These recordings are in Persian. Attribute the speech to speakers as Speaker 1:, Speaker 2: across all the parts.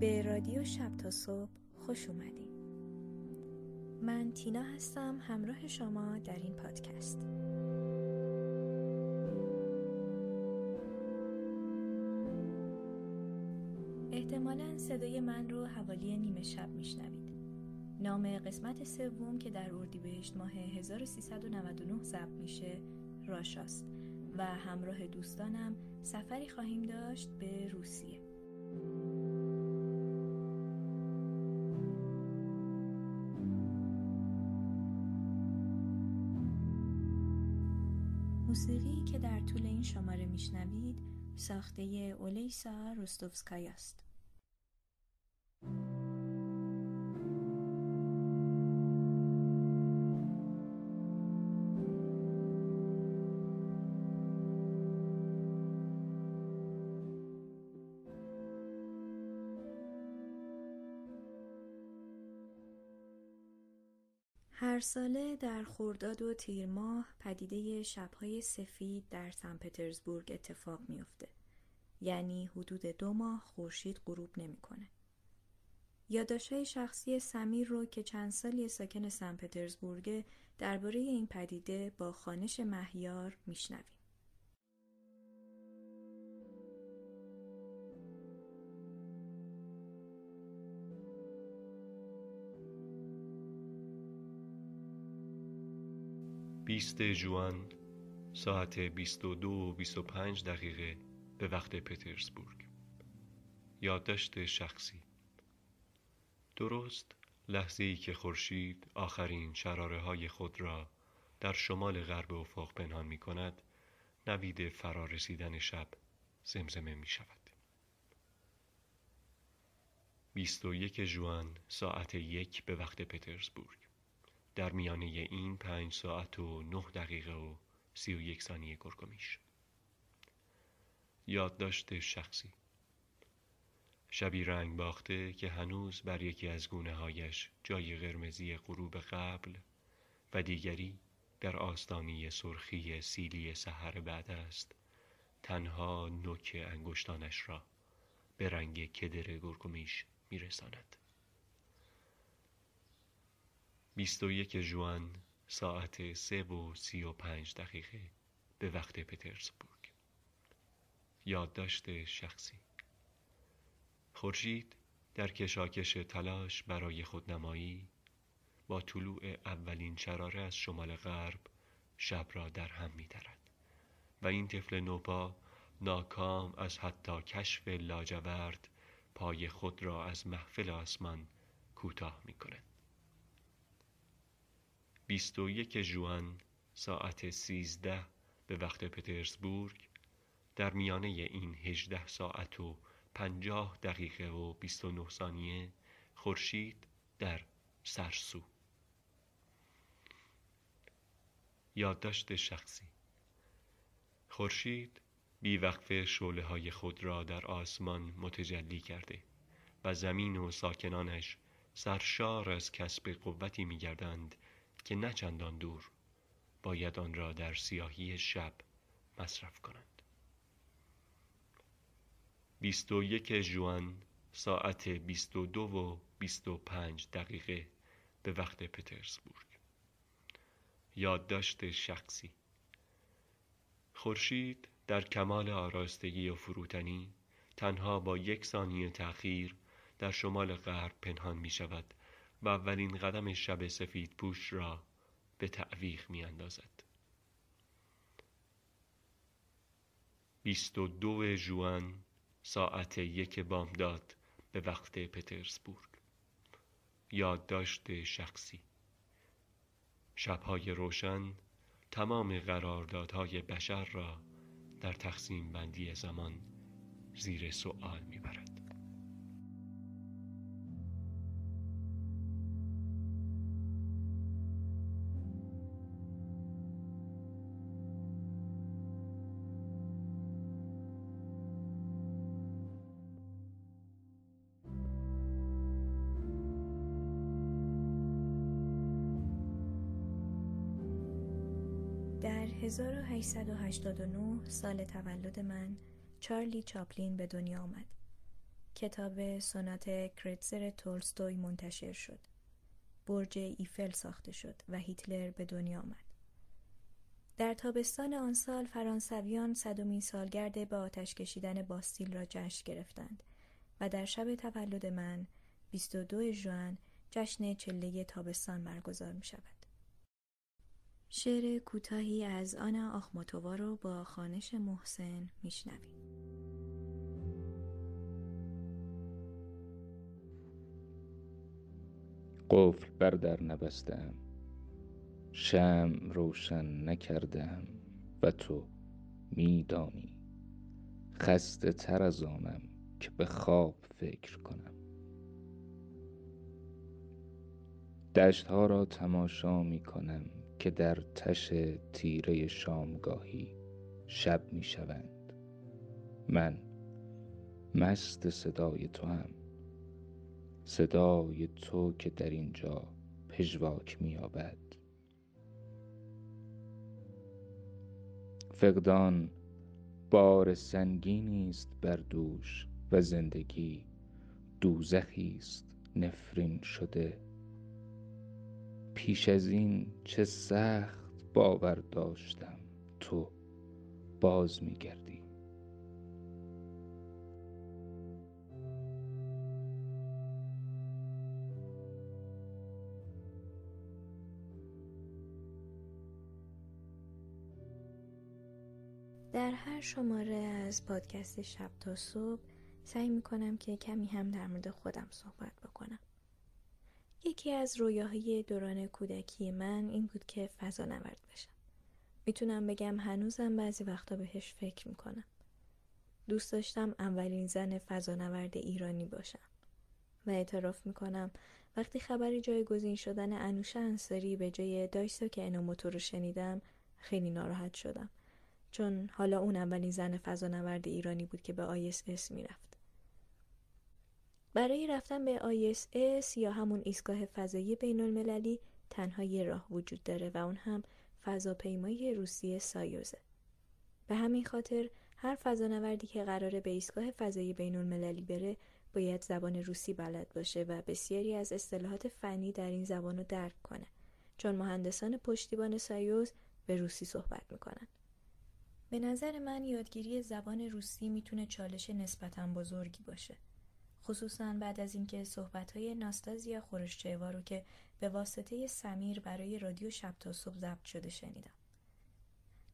Speaker 1: به رادیو شب تا صبح خوش اومدین. من تینا هستم همراه شما در این پادکست. احتمالا صدای من رو حوالی نیمه شب میشنوید. نام قسمت سوم که در اردیبهشت ماه 1399 ضبط میشه راشاست. و همراه دوستانم سفری خواهیم داشت به روسیه. موسیقی که در طول این شماره میشنوید ساخته اولیسا روستوفسکای است. هر ساله در خورداد و تیر ماه پدیده شبهای سفید در سن پترزبورگ اتفاق میافته. یعنی حدود دو ماه خورشید غروب نمی‌کنه. یادداشت‌های شخصی سمیر رو که چند سالی ساکن سن پترزبورگ درباره این پدیده با خانش مهیار میشنویم.
Speaker 2: 20 جوان ساعت 22 و 25 دقیقه به وقت پترزبورگ. یادداشت شخصی. درست لحظه ای که خورشید آخرین شراره های خود را در شمال غرب افق پنهان می کند نوید فرارسیدن شب زمزمه می شود 21 جوان ساعت یک به وقت پترزبورگ. در میانه این پنج ساعت و نه دقیقه و سی و یک ثانیه گرگومیش. یادداشت شخصی. شبی رنگ باخته که هنوز بر یکی از گونه هایش جای قرمزی غروب قبل و دیگری در آستانی سرخی سیلی سحر بعد است تنها نوک انگشتانش را به رنگ کدر گرگومیش میرساند. 21 جوان ساعت سه و سی و پنج دقیقه به وقت پترزبورگ یادداشت شخصی خورشید در کشاکش تلاش برای خودنمایی با طلوع اولین شراره از شمال غرب شب را در هم می و این طفل نوپا ناکام از حتی کشف لاجورد پای خود را از محفل آسمان کوتاه می کند. 21 جوان ساعت 13 به وقت پترزبورگ در میانه این 18 ساعت و 50 دقیقه و 29 ثانیه خورشید در سرسو. یادداشت شخصی. خورشید بیوقفه شعله های خود را در آسمان متجلی کرده و زمین و ساکنانش سرشار از کسب قوتی میگردند که نه چندان دور باید آن را در سیاهی شب مصرف کنند. 21 جوان ساعت 22 و 25 دقیقه به وقت پترزبورگ. یادداشت شخصی. خورشید در کمال آراستگی و فروتنی تنها با یک ثانیه تأخیر در شمال غرب پنهان می شود و اولین قدم شب سفید پوش را به تعویق می اندازد. بیست و دو جوان ساعت یک بامداد به وقت پترزبورگ یادداشت شخصی شبهای روشن تمام قراردادهای بشر را در تقسیم بندی زمان زیر سؤال می‌برد.
Speaker 1: 1889 سال تولد من چارلی چاپلین به دنیا آمد کتاب سونات کرتزر تولستوی منتشر شد. برج ایفل ساخته شد و هیتلر به دنیا آمد. در تابستان آن سال فرانسویان صدومین سالگرد به آتش کشیدن باستیل را جشن گرفتند و در شب تولد من 22 ژوئن جشن چله تابستان برگزار می شود. شعر کوتاهی از آنا آخماتووا رو با خانش محسن میشنویم.
Speaker 3: قفل بر در نبستم. شم روشن نکردم. و تو میدانی خسته تر از آنم که به خواب فکر کنم. دشت ها را تماشا می کنم که در تش تیره شامگاهی شب می شوند. من مست صدای تو هم صدای تو که در اینجا پژواک مییابد فقدان بار سنگینی است بر دوش و زندگی دوزخی است. نفرین شده پیش از این چه سخت باور داشتم تو باز میگردی
Speaker 1: در هر شماره از پادکست شب تا صبح سعی می‌کنم که کمی هم در مورد خودم صحبت بکنم. یکی از رویاهای دوران کودکی من این بود که فضا نورد بشم. می‌تونم بگم هنوزم بعضی وقتا بهش فکر می‌کنم. دوست داشتم اولین زن فضانورد ایرانی باشم و اعتراف می‌کنم وقتی خبر جایگزین شدن انوشه انصاری به جای دایسو که انوموتو رو شنیدم خیلی ناراحت شدم چون حالا اون اولین زن فضانورد ایرانی بود که به ISS می‌رفت. برای رفتن به ISS یا همون ایستگاه فضایی بین المللی تنها یه راه وجود داره و اون هم فضاپیمای روسیه سایوزه. به همین خاطر هر فضانوردی که قراره به ایستگاه فضایی بین المللی بره باید زبان روسی بلد باشه و بسیاری از اصطلاحات فنی در این زبان رو درک کنه چون مهندسان پشتیبان سایوز به روسی صحبت می‌کنن. به نظر من یادگیری زبان روسی می‌تونه چالش نسبتا بزرگی باشه. خصوصا بعد از اینکه صحبت‌های ناستازیا خورشچهوا رو که به واسطه سمیر برای رادیو شب تا صبح ضبط شده شنیدم.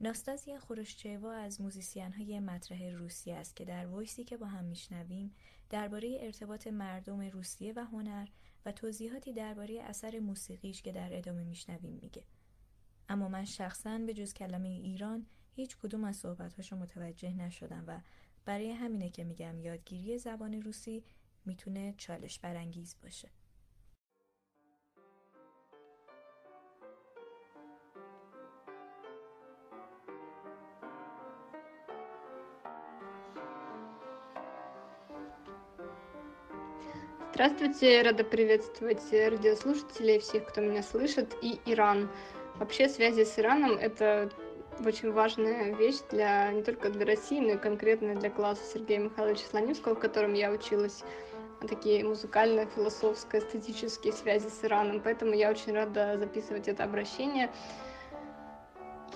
Speaker 1: ناستازیا خورشچهوا از موزیسین های مطرح روسیه است که در voice ی که با هم میشنویم درباره ارتباط مردم روسیه و هنر و توضیحاتی درباره اثر موسیقیش که در ادامه میشنویم میگه. اما من شخصا به جز کلمه ایران هیچ کدوم از صحبتهاشو متوجه نشدم و برای همینه که میگم یادگیری زبان روسی میتونه چالش برانگیز باشه.
Speaker 4: Здравствуйте, рада приветствовать радиослушателей, всех, кто меня слышит, и Иран. Вообще связи с Ираном — это очень важная вещь для не только для России, но и конкретно для класса Сергея Михайловича Слонимского, в котором я училась такие музыкальные, философские, эстетические связи с Ираном. Поэтому я очень рада записывать это обращение.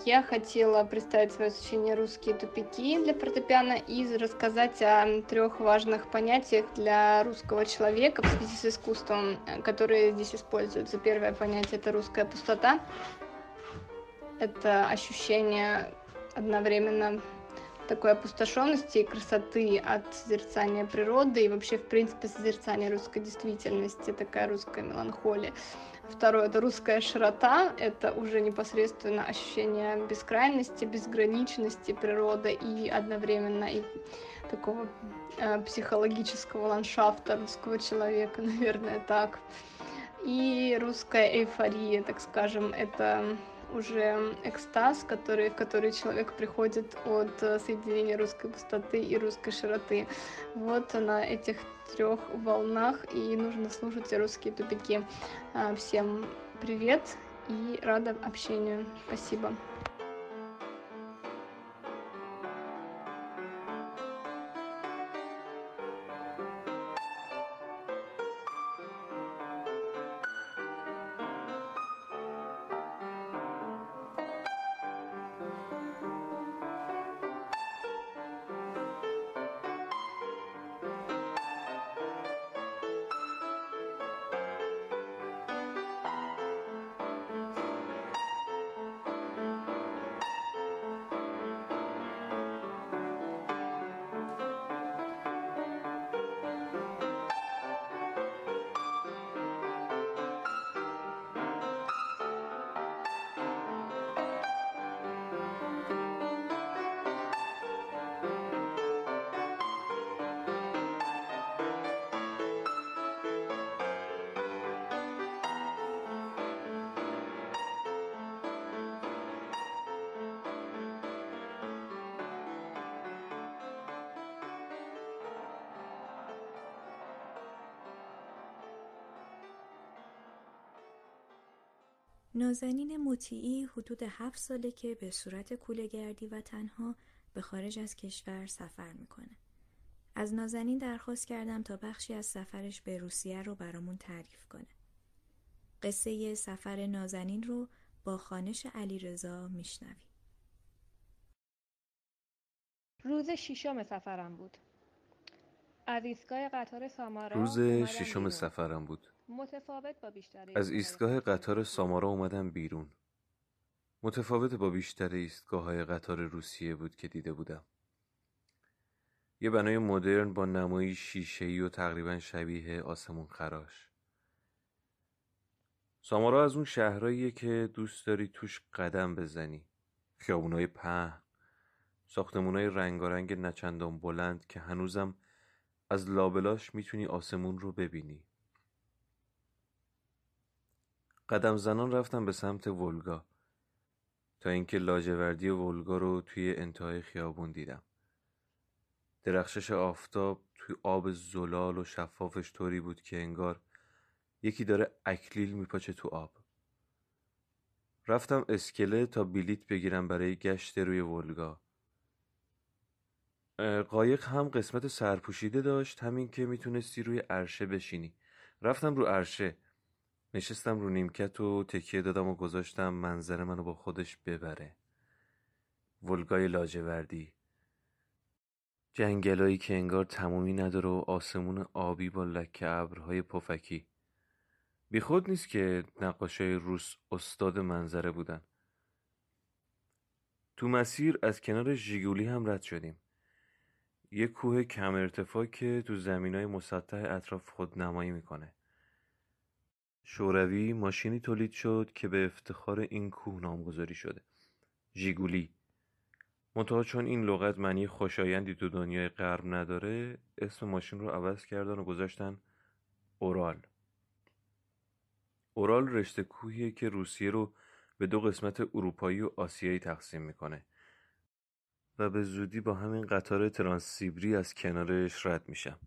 Speaker 4: Я хотела представить свое сочинение «Русские тупики» для фортепиано и рассказать о трех важных понятиях для русского человека в связи с искусством, которые здесь используются. Первое понятие — это русская пустота, это ощущение одновременно такой опустошенности и красоты от созерцания природы и вообще, в принципе, созерцания русской действительности, такая русская меланхолия. Второе — это русская широта, это уже непосредственно ощущение бескрайности, безграничности природы и одновременно и такого э, психологического ландшафта русского человека, наверное, так. И русская эйфория, так скажем, это уже экстаз, который, в который человек приходит от э, соединения русской пустоты и русской широты. Вот на этих трех волнах и нужно слушать русские тупики. А, всем привет и рада общению. Спасибо.
Speaker 1: نازنین مطیعی حدود هفت ساله که به صورت کولهگردی و تنها به خارج از کشور سفر می‌کنه. از نازنین درخواست کردم تا بخشی از سفرش به روسیه رو برامون تعریف کنه. قصه سفر نازنین رو با خانش علی رضا میشنویم.
Speaker 5: روز ششم سفرم بود. از ایستگاه قطار سامارا
Speaker 6: روز ششم. سفرم بود.
Speaker 5: متفاوت با بیشتر
Speaker 6: از ایستگاه قطار سامارا اومدم بیرون. متفاوت با بیشتر ایستگاه های قطار روسیه بود که دیده بودم. یه بنای مدرن با نمایی شیشه‌ای و تقریبا شبیه آسمون خراش. سامارا از اون شهرهاییه که دوست داری توش قدم بزنی. خیابونای پهن، ساختمونای رنگارنگ نچندان بلند که هنوزم از لابلاش می‌تونی آسمون رو ببینی. قدم زنان رفتم به سمت ولگا تا اینکه لاجوردی ولگا رو توی انتهای خیابون دیدم. درخشش آفتاب توی آب زلال و شفافش طوری بود که انگار یکی داره اکلیل میپاچه تو آب. رفتم اسکله تا بلیت بگیرم برای گشت روی ولگا. قایق هم قسمت سرپوشیده داشت همین که می‌تونستی روی عرشه بشینی. رفتم رو عرشه. نشستم رو نیمکت و تکیه دادم و گذاشتم منظره منو با خودش ببره. ولگای لاجوردی. جنگلایی که انگار تمومی نداره و آسمون آبی با لکه ابرهای پفکی. بیخود نیست که نقاشای روس استاد منظره بودن. تو مسیر از کنار ژیگولی هم رد شدیم. یه کوه کم ارتفاع که تو زمینای مسطح اطراف خود نمایی می‌کنه. شوروی ماشینی تولید شد که به افتخار این کوه نامگذاری شده. ژیگولی. منتها چون این لغت معنی خوشایندی تو دنیای غرب نداره اسم ماشین رو عوض کردن و گذاشتن اورال. اورال رشته کوهیه که روسیه رو به دو قسمت اروپایی و آسیایی تقسیم می‌کنه و به زودی با همین قطار ترانسیبری از کنارش رد میشم.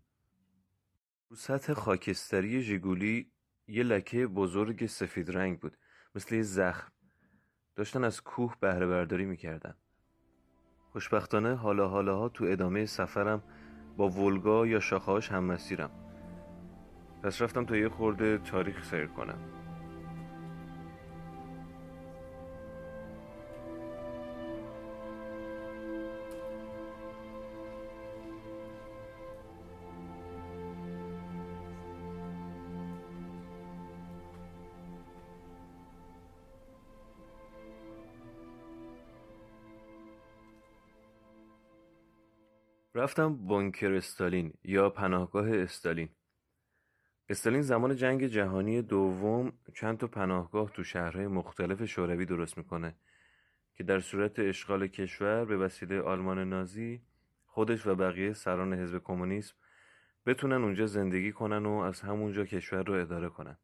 Speaker 6: رو سطح خاکستری ژیگولی یه لکه بزرگ سفید رنگ بود مثل یه زخم. داشتن از کوه بهره برداری می‌کردن. خوشبختانه حالا حالاها تو ادامه سفرم با ولگا یا شاخهاش هم مسیرم. پس رفتم تا یه خورده تاریخ سیر کنم. رفتم بانکر استالین یا پناهگاه استالین. استالین زمان جنگ جهانی دوم چند تا پناهگاه تو شهرهای مختلف شوروی درست می‌کنه که در صورت اشغال کشور به وسیله آلمان نازی خودش و بقیه سران حزب کمونیسم بتونن اونجا زندگی کنن و از همونجا کشور رو اداره کنن.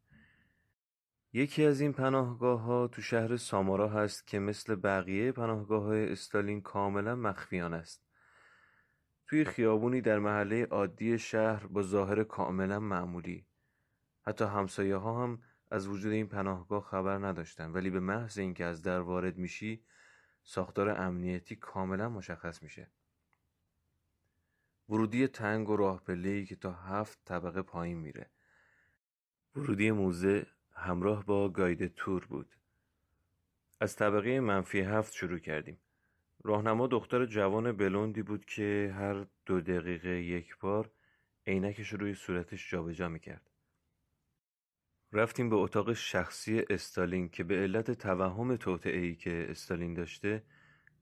Speaker 6: یکی از این پناهگاه ها تو شهر سامارا هست که مثل بقیه پناهگاه های استالین کاملا مخفیانه است. توی خیابونی در محله عادی شهر با ظاهر کاملا معمولی. حتی همسایه ها هم از وجود این پناهگاه خبر نداشتن. ولی به محض اینکه از در وارد میشی ساختار امنیتی کاملا مشخص میشه. ورودی تنگ و راه که تا هفت طبقه پایین میره. ورودی موزه همراه با گاید تور بود. از طبقه منفی هفت شروع کردیم. راهنما دختر جوان بلوندی بود که هر دو دقیقه یک بار عینکش رو روی صورتش جابجا می‌کرد. رفتیم به اتاق شخصی استالین که به علت توهم توطئه‌ای که استالین داشته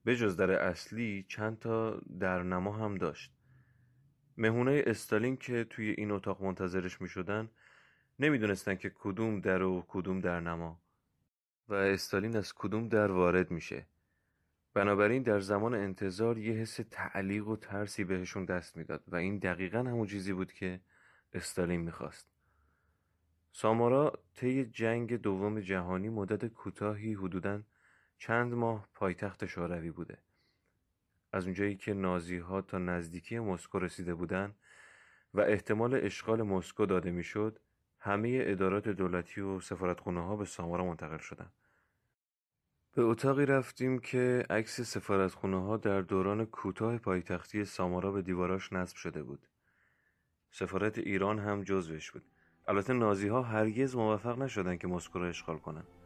Speaker 6: به جز در اصلی چند تا درنما هم داشت. مهمونای استالین که توی این اتاق منتظرش می‌شدن نمی‌دونستن که کدوم در و کدوم درنما و استالین از کدوم در وارد میشه. بنابراین در زمان انتظار یه حس تعلیق و ترسی بهشون دست می‌داد و این دقیقا همون چیزی بود که استالین می‌خواست. سامارا طی جنگ دوم جهانی مدت کوتاهی حدوداً چند ماه پایتخت شوروی بوده. از اونجایی که نازی ها تا نزدیکی مسکو رسیده بودن و احتمال اشغال مسکو داده می‌شد، همه ادارات دولتی و سفارتخونه ها به سامارا منتقل شدند. به اتاقی رفتیم که عکس سفارتخونه ها در دوران کوتاه پایتختی سامارا به دیواراش نصب شده بود. سفارت ایران هم جزوش بود. البته نازی ها هرگز موفق نشدن که مسکو را اشغال کنند.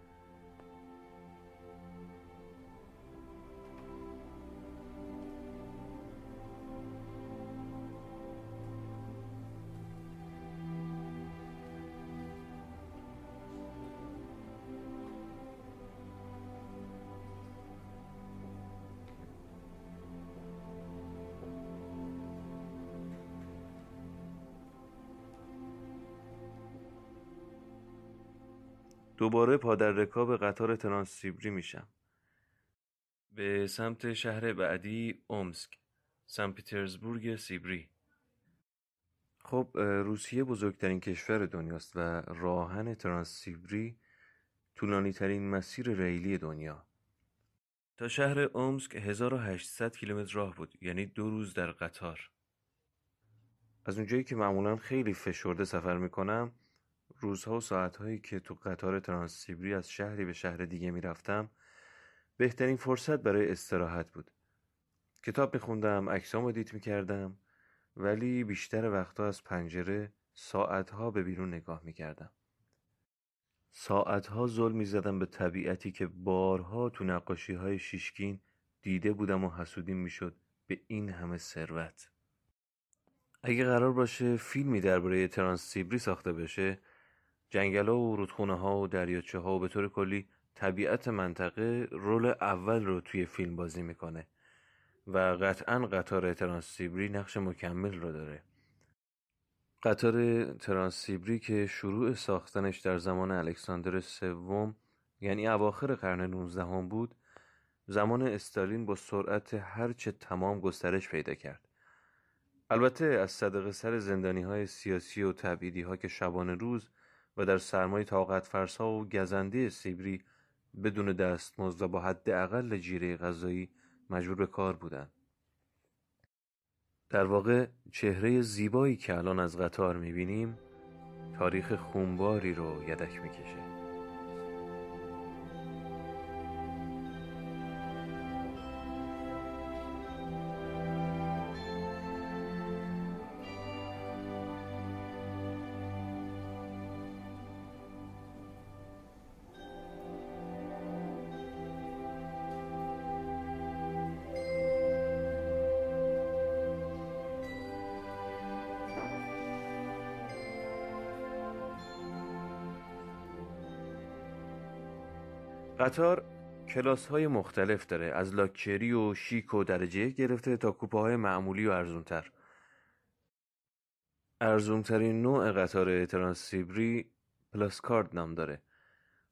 Speaker 6: دوباره پادر رکاب قطار ترانسیبری میشم. به سمت شهر بعدی اومسک سن پیترزبورگ سیبری. خب روسیه بزرگترین کشور دنیاست و راهن ترانسیبری طولانی ترین مسیر ریلی دنیا. تا شهر اومسک 1800 کیلومتر راه بود یعنی دو روز در قطار. از اونجایی که معمولا خیلی فشرده سفر می‌کنم روزها و ساعتهایی که تو قطار ترانس‌سیبری از شهری به شهر دیگه می‌رفتم بهترین فرصت برای استراحت بود. کتاب میخوندم عکسام edit می‌کردم ولی بیشتر وقتها از پنجره ساعتها به بیرون نگاه می‌کردم. ساعتها زل می‌زدم به طبیعتی که بارها تو نقاشی های شیشکین دیده بودم و حسودیم می‌شد به این همه ثروت. اگه قرار باشه فیلمی درباره ترانسیبری ساخته بشه جنگلا و رودخونه ها و دریاچه ها و به طور کلی طبیعت منطقه رول اول رو توی فیلم بازی می‌کنه و قطعا قطار ترانسیبری نقش مکمل رو داره. قطار ترانسیبری که شروع ساختنش در زمان الکساندر سوم یعنی اواخر قرن 19 هم بود زمان استالین با سرعت هرچه تمام گسترش پیدا کرد. البته از صدق سر زندانی های سیاسی و تبعیدی ها که شبانه روز و در سرمای طاقت فرسا و گزنده سیبری بدون دستمزد و با حداقل جیره غذایی مجبور به کار بودند. در واقع چهره زیبایی که الان از قطار می‌بینیم تاریخ خونباری رو یدک می‌کشه. قطار کلاس های مختلف داره. از لاکچری و شیک و درجه گرفته تا کوپه های معمولی و ارزونتر. ارزونترین نوع قطار ترانسیبری پلاس کارد نام داره.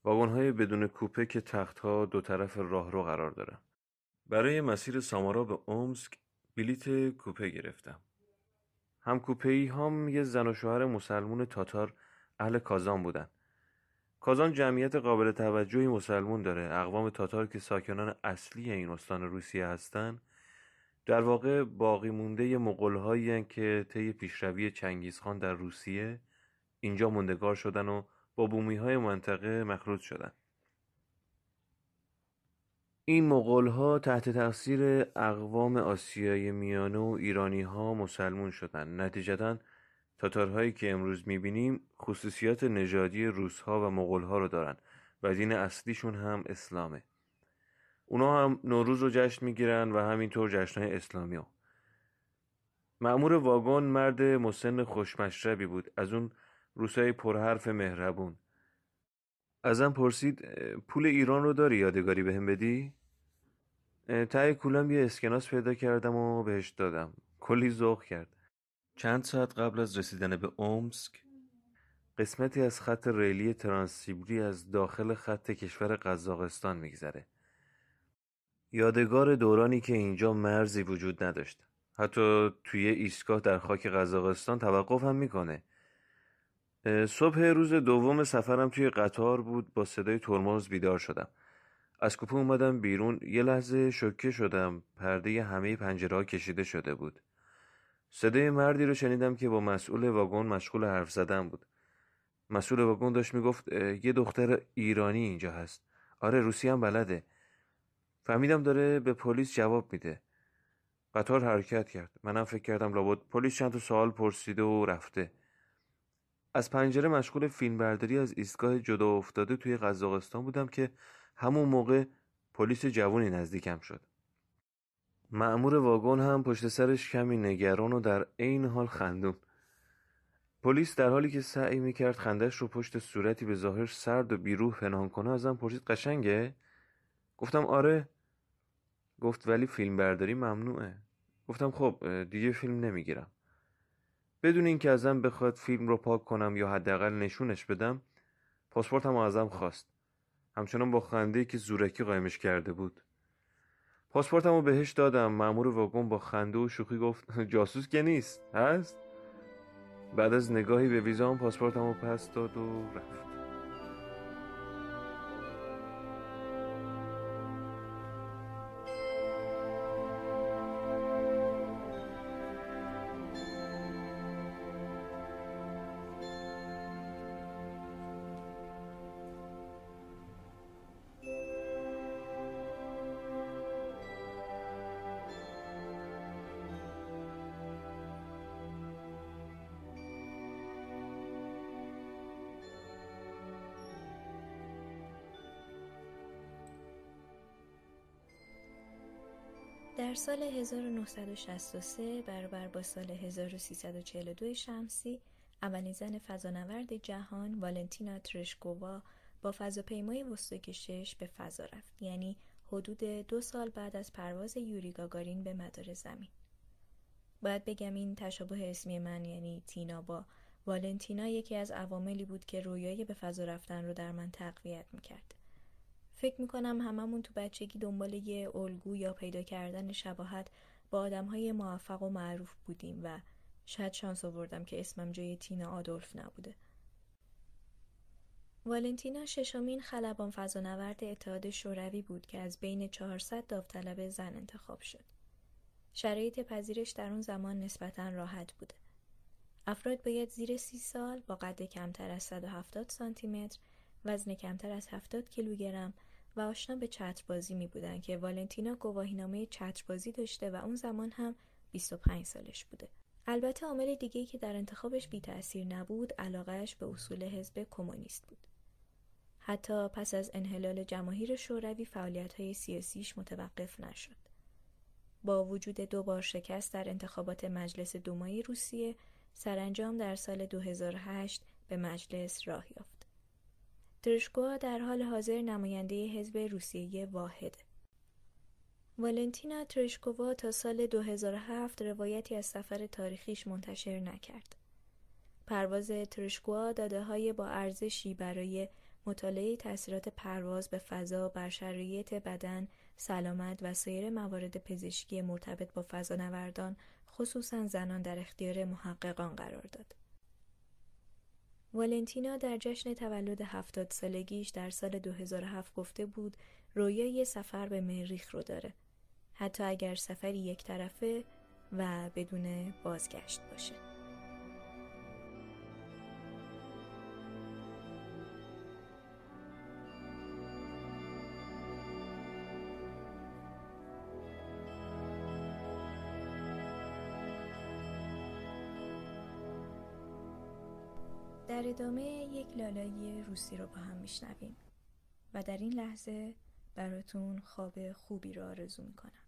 Speaker 6: واگن های بدون کوپه که تختها دو طرف راهرو قرار داره. برای مسیر سامارا به اومسک بلیت کوپه گرفتم. هم کوپه ای هم یه زن و شوهر مسلمون تاتار اهل کازان بودن. کازان جمعیت قابل توجهی مسلمون داره اقوام تاتار که ساکنان اصلی این استان روسیه هستند در واقع باقی مونده مغولهایی که طی پیشروی چنگیزخان در روسیه اینجا موندگار شدن و با بومی های منطقه مخلوط شدن این مغول تحت تاثیر اقوام آسیای میانه و ایرانی ها مسلمون شدند. نتیجتا تاتارهایی که امروز می‌بینیم خصوصیات نژادی روسها و مغولها رو دارن و دین اصلیشون هم اسلامه. اونا هم نوروز رو جشن می‌گیرن و همینطور جشنهای اسلامی ها. معمور واگن مرد مسن خوشمشربی بود. از اون روسای پرحرف مهربون. ازم پرسید پول ایران رو داری؟ یادگاری بهم به بدی؟ ته کولم یه اسکناس پیدا کردم و بهش دادم. کلی ذوق کرد. چند ساعت قبل از رسیدن به اومسک قسمتی از خط ریلی ترانسیبری از داخل خط کشور قزاقستان میگذره. یادگار دورانی که اینجا مرزی وجود نداشت. حتی توی ایستگاه در خاک قزاقستان توقف هم می‌کنه. صبح روز دوم سفرم توی قطار بود با صدای ترمز بیدار شدم. از کوپه اومدم بیرون یه لحظه شوکه شدم پرده همه پنجره کشیده شده بود. صدای مردی رو شنیدم که با مسئول واگن مشغول حرف زدن بود. مسئول واگن داشت می‌گفت یه دختر ایرانی اینجا هست. آره روسی هم بلده. فهمیدم داره به پلیس جواب میده. قطار حرکت کرد. منم فکر کردم لابد پلیس چند تا سوال پرسیده و رفته. از پنجره مشغول فیلم برداری از ایستگاه جدا افتاده توی قزاقستان بودم که همون موقع پلیس جوانی نزدیکم شد. معمور واگن هم پشت سرش کمی نگران و در عین حال خندون پلیس در حالی که سعی می‌کرد خندش رو پشت صورتی به ظاهر سرد و بیروح پنهان کنه ازم پرسید قشنگه؟ گفتم آره. گفت ولی فیلم برداری ممنوعه. گفتم خب دیگه فیلم نمی‌گیرم. بدون اینکه ازم بخواد فیلم رو پاک کنم یا حداقل نشونش بدم پاسپورتم ازم خواست. همچنان با خنده که زورکی قایمش کرده بود. پاسپورتم رو بهش دادم. مأمور واگن با خنده و شوخی گفت جاسوس که نیست هست؟ بعد از نگاهی به ویزام پاسپورتم رو پس داد و رفت.
Speaker 1: در سال 1963 برابر با سال 1342 شمسی اولین زن فضانورد جهان والنتینا ترشکووا با فضاپیمای وستوک 6 به فضا رفت یعنی حدود دو سال بعد از پرواز یوری گاگارین به مدار زمین. باید بگم این تشابه اسمی من یعنی تینا با والنتینا یکی از عواملی بود که رویای به فضا رفتن رو در من تقویت می‌کرد. فکر می‌کنم هممون تو بچگی دنبال یه الگو یا پیدا کردن شباهت با آدم های موفق و معروف بودیم و شاید شانس آوردم که اسمم جای تینا آدولف نبوده. والنتینا ششمین خلبان فضانورد اتحاد شوروی بود که از بین 400 داوطلب زن انتخاب شد. شرایط پذیرش در اون زمان نسبتا راحت بوده. افراد باید زیر سی سال با قد کمتر از 170 سانتی متر، وزن کمتر از 70 کیلوگرم و آشنا به چتربازی می بودن که والنتینا گواهینامه چتربازی داشته و اون زمان هم 25 سالش بوده. البته عامل دیگه که در انتخابش بی تأثیر نبود علاقهش به اصول حزب کمونیست بود. حتی پس از انحلال جماهیر شوروی فعالیت های سیاسیش متوقف نشد. با وجود دو بار شکست در انتخابات مجلس دومایی روسیه سرانجام در سال 2008 به مجلس راه یافت. ترشکوا در حال حاضر نماینده حزب روسیه واحده. والنتینا ترشکووا تا سال 2007 روایتی از سفر تاریخیش منتشر نکرد. پرواز ترشکوا داده های با ارزشی برای مطالعه تاثیرات پرواز به فضا بر شرایط بدن، سلامت و سایر موارد پزشکی مرتبط با فضانوردان خصوصا زنان در اختیار محققان قرار داد. والنتینا در جشن تولد هفتاد سالگیش در سال 2007 گفته بود رویای سفر به مریخ رو داره. حتی اگر سفری یک طرفه و بدون بازگشت باشه. در ادامه یک لالایی روسی رو با هم میشنویم و در این لحظه براتون خواب خوبی رو آرزو می‌کنم.